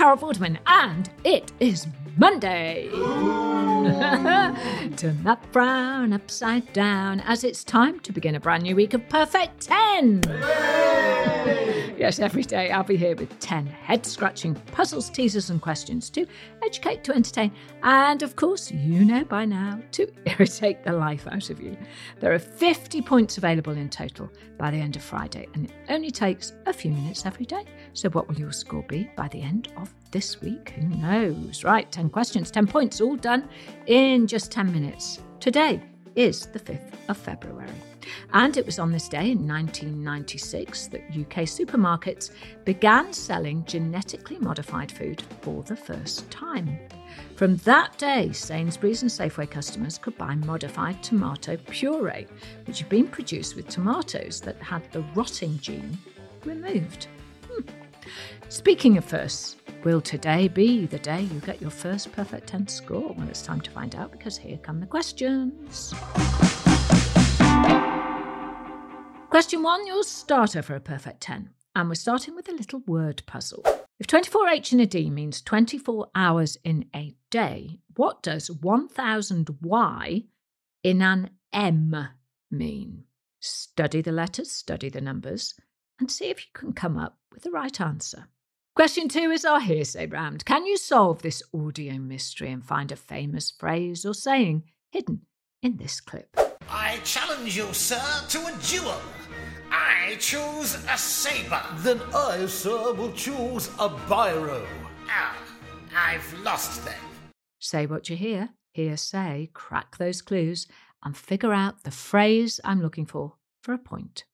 Carol Vorderman, and it is Monday. Turn that frown upside down as it's time to begin a brand new week of Perfect 10. yes, every day I'll be here with 10 head scratching puzzles, teasers, and questions to educate, to entertain, and of course, you know by now, to irritate the life out of you. There are 50 points available in total by the end of Friday, and it only takes a few minutes every day. So, what will your score be by the end of this week? Who knows? Right, 10 questions, 10 points, all done in just 10 minutes. Today is the 5th of February. And it was on this day in 1996 that UK supermarkets began selling genetically modified food for the first time. From that day, Sainsbury's and Safeway customers could buy modified tomato puree, which had been produced with tomatoes that had the rotting gene removed. Hmm. Speaking of firsts, will today be the day you get your first perfect 10 score? Well, it's time to find out because here come the questions. Question one, your starter for a perfect 10. And we're starting with a little word puzzle. If 24H in a D means 24 hours in a day, what does 1000Y in an M mean? Study the letters, study the numbers, and see if you can come up with the right answer. Question two is our hearsay round. Can you solve this audio mystery and find a famous phrase or saying hidden in this clip? I challenge you, sir, to a duel. I choose a saber. Then I, sir, will choose a biro. Ah, I've lost them. Say what you hear, hear say, crack those clues, and figure out the phrase I'm looking for for a point.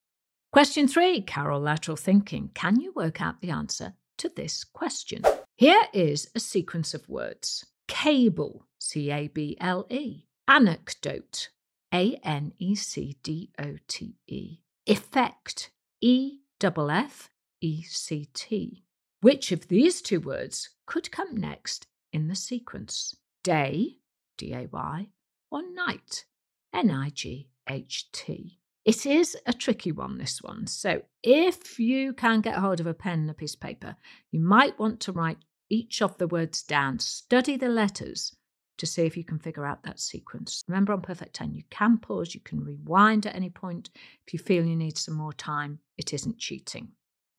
Question three Carol Lateral Thinking. Can you work out the answer to this question? Here is a sequence of words cable, C A B L E, anecdote, A N E C D O T E, effect, E F F E C T. Which of these two words could come next in the sequence? Day, D A Y, or night, N I G H T? It is a tricky one, this one. So, if you can get hold of a pen and a piece of paper, you might want to write each of the words down, study the letters to see if you can figure out that sequence. Remember, on Perfect 10, you can pause, you can rewind at any point. If you feel you need some more time, it isn't cheating.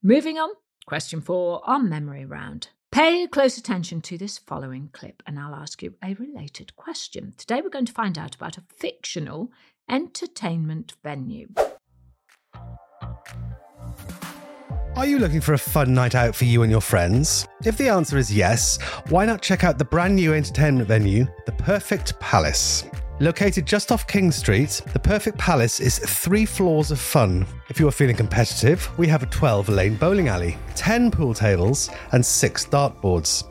Moving on, question four on memory round. Pay close attention to this following clip, and I'll ask you a related question. Today, we're going to find out about a fictional entertainment venue. Are you looking for a fun night out for you and your friends? If the answer is yes, why not check out the brand new entertainment venue, The Perfect Palace? Located just off King Street, the Perfect Palace is three floors of fun. If you are feeling competitive, we have a 12 lane bowling alley, 10 pool tables, and 6 dartboards.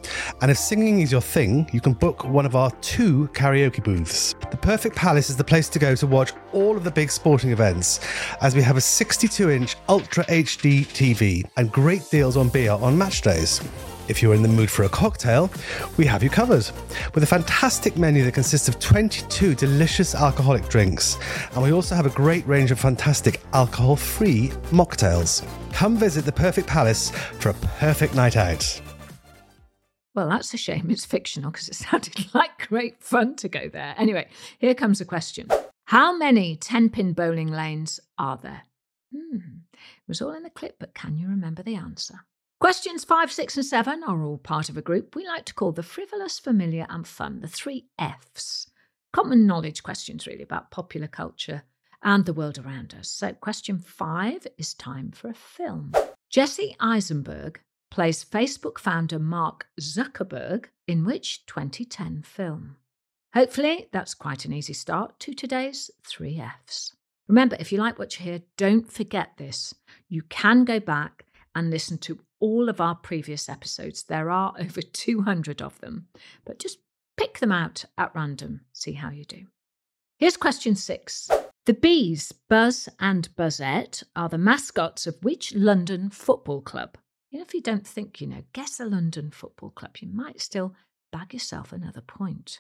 And if singing is your thing, you can book one of our two karaoke booths. The Perfect Palace is the place to go to watch all of the big sporting events, as we have a 62 inch Ultra HD TV and great deals on beer on match days. If you're in the mood for a cocktail, we have you covered with a fantastic menu that consists of 22 delicious alcoholic drinks. And we also have a great range of fantastic alcohol free mocktails. Come visit the Perfect Palace for a perfect night out. Well, that's a shame it's fictional because it sounded like great fun to go there. Anyway, here comes a question How many 10 pin bowling lanes are there? Hmm, it was all in the clip, but can you remember the answer? Questions five, six, and seven are all part of a group we like to call the frivolous, familiar, and fun, the three F's. Common knowledge questions, really, about popular culture and the world around us. So, question five is time for a film. Jesse Eisenberg plays Facebook founder Mark Zuckerberg in which 2010 film? Hopefully, that's quite an easy start to today's three F's. Remember, if you like what you hear, don't forget this. You can go back and listen to all of our previous episodes. There are over 200 of them, but just pick them out at random, see how you do. Here's question six. The bees, Buzz and Buzzette, are the mascots of which London football club? Know, if you don't think you know, guess a London football club. You might still bag yourself another point.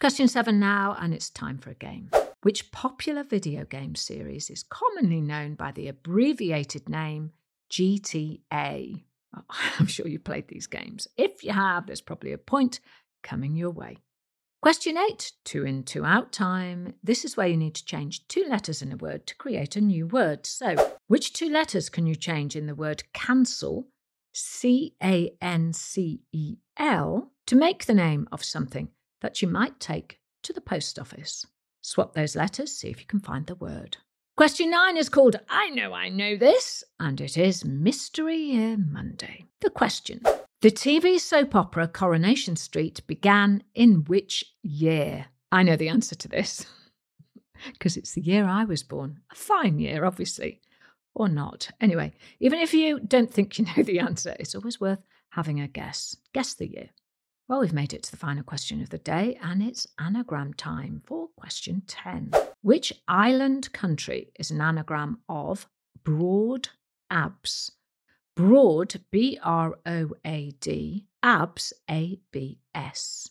Question seven now, and it's time for a game. Which popular video game series is commonly known by the abbreviated name GTA? Oh, I'm sure you've played these games. If you have, there's probably a point coming your way. Question eight, two in, two out time. This is where you need to change two letters in a word to create a new word. So, which two letters can you change in the word cancel, C A N C E L, to make the name of something that you might take to the post office? Swap those letters, see if you can find the word. Question nine is called I Know I Know This, and it is Mystery Year Monday. The question the TV soap opera Coronation Street began in which year? I know the answer to this because it's the year I was born. A fine year, obviously, or not. Anyway, even if you don't think you know the answer, it's always worth having a guess. Guess the year. Well, we've made it to the final question of the day, and it's anagram time for question 10. Which island country is an anagram of broad abs? Broad, B R O A D, abs, A B S.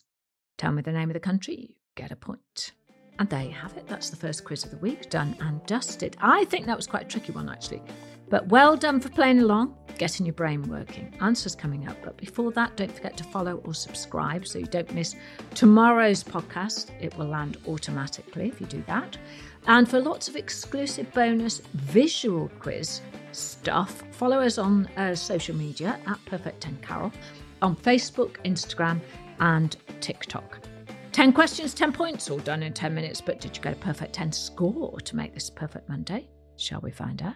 Tell me the name of the country, you get a point. And there you have it. That's the first quiz of the week, done and dusted. I think that was quite a tricky one, actually. But well done for playing along, getting your brain working. Answers coming up. But before that, don't forget to follow or subscribe so you don't miss tomorrow's podcast. It will land automatically if you do that. And for lots of exclusive bonus visual quiz stuff, follow us on uh, social media at Perfect 10 Carol on Facebook, Instagram, and TikTok. 10 questions, 10 points, all done in 10 minutes. But did you get a perfect 10 score to make this perfect Monday? Shall we find out?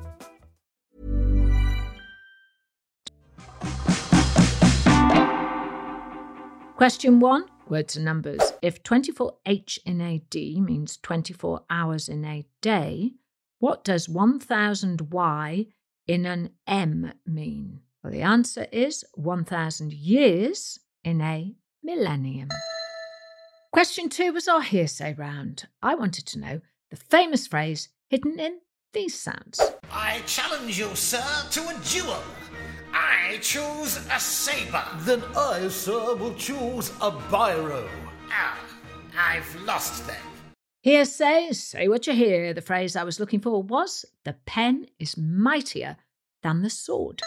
Question one words and numbers. If 24H in a D means 24 hours in a day, what does 1000Y in an M mean? Well, the answer is 1000 years in a millennium. Question two was our hearsay round. I wanted to know the famous phrase hidden in these sounds. I challenge you, sir, to a duel. I choose a saber. Then I, sir, will choose a biro. Ah, I've lost then. Hearsay, say what you hear. The phrase I was looking for was the pen is mightier than the sword.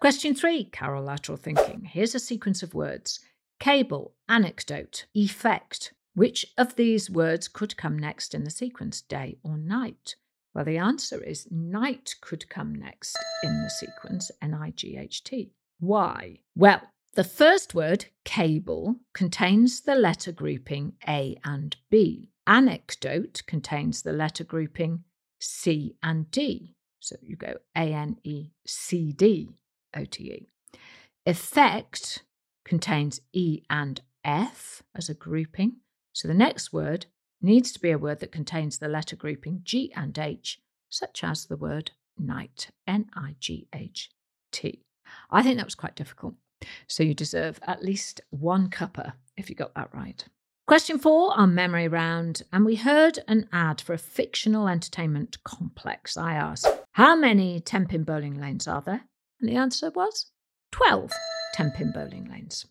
Question three, Carol lateral thinking. Here's a sequence of words cable, anecdote, effect. Which of these words could come next in the sequence, day or night? Well, the answer is night could come next in the sequence, N I G H T. Why? Well, the first word, cable, contains the letter grouping A and B. Anecdote contains the letter grouping C and D. So you go A N E C D O T E. Effect contains E and F as a grouping. So the next word needs to be a word that contains the letter grouping G and H, such as the word night, N I G H T. I think that was quite difficult. So you deserve at least one cuppa if you got that right. Question four on memory round, and we heard an ad for a fictional entertainment complex. I asked, How many 10 pin bowling lanes are there? And the answer was 12 10 pin bowling lanes.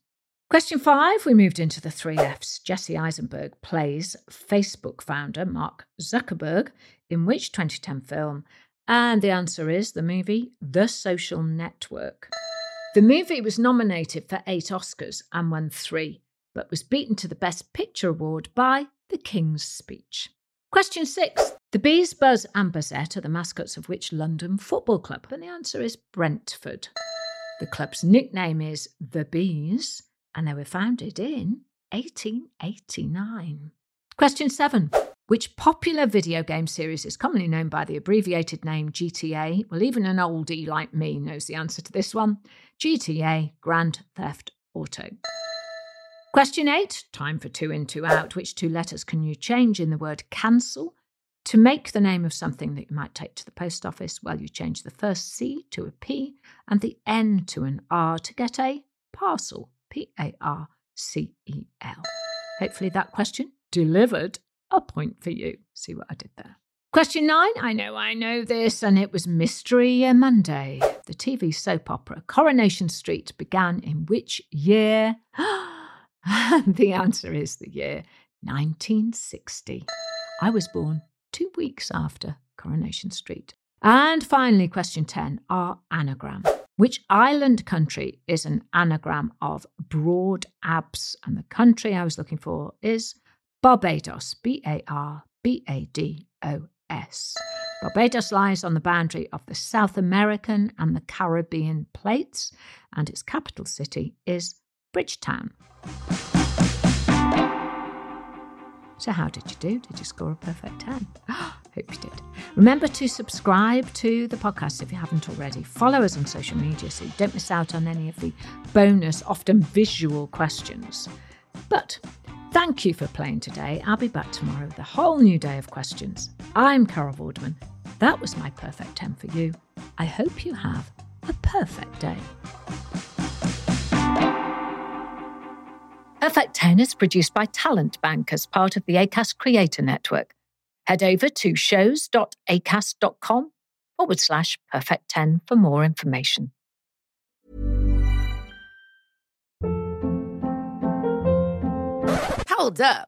Question five, we moved into the three F's. Jesse Eisenberg plays Facebook founder Mark Zuckerberg in which 2010 film? And the answer is the movie The Social Network. The movie was nominated for eight Oscars and won three, but was beaten to the Best Picture award by The King's Speech. Question six. The Bees, Buzz, and Buzzette are the mascots of which London football club? And the answer is Brentford. The club's nickname is the Bees, and they were founded in 1889. Question seven. Which popular video game series is commonly known by the abbreviated name GTA? Well, even an oldie like me knows the answer to this one GTA Grand Theft Auto. Question eight. Time for two in, two out. Which two letters can you change in the word cancel to make the name of something that you might take to the post office? Well, you change the first C to a P and the N to an R to get a parcel. P A R C E L. Hopefully, that question delivered a point for you. See what I did there? Question nine. I know, I know this, and it was Mystery Monday. The TV soap opera Coronation Street began in which year? the answer is the year 1960. I was born two weeks after Coronation Street. And finally, question 10 our anagram. Which island country is an anagram of broad abs? And the country I was looking for is Barbados, B A R B A D O S. Barbados lies on the boundary of the South American and the Caribbean plates, and its capital city is Bridgetown. So, how did you do? Did you score a perfect 10? Hope you did. Remember to subscribe to the podcast if you haven't already. Follow us on social media so you don't miss out on any of the bonus, often visual questions. But Thank you for playing today. I'll be back tomorrow with a whole new day of questions. I'm Carol Vorderman. That was my perfect 10 for you. I hope you have a perfect day. Perfect 10 is produced by Talent Bank as part of the Acast Creator Network. Head over to shows.acast.com forward slash perfect 10 for more information. Hold up.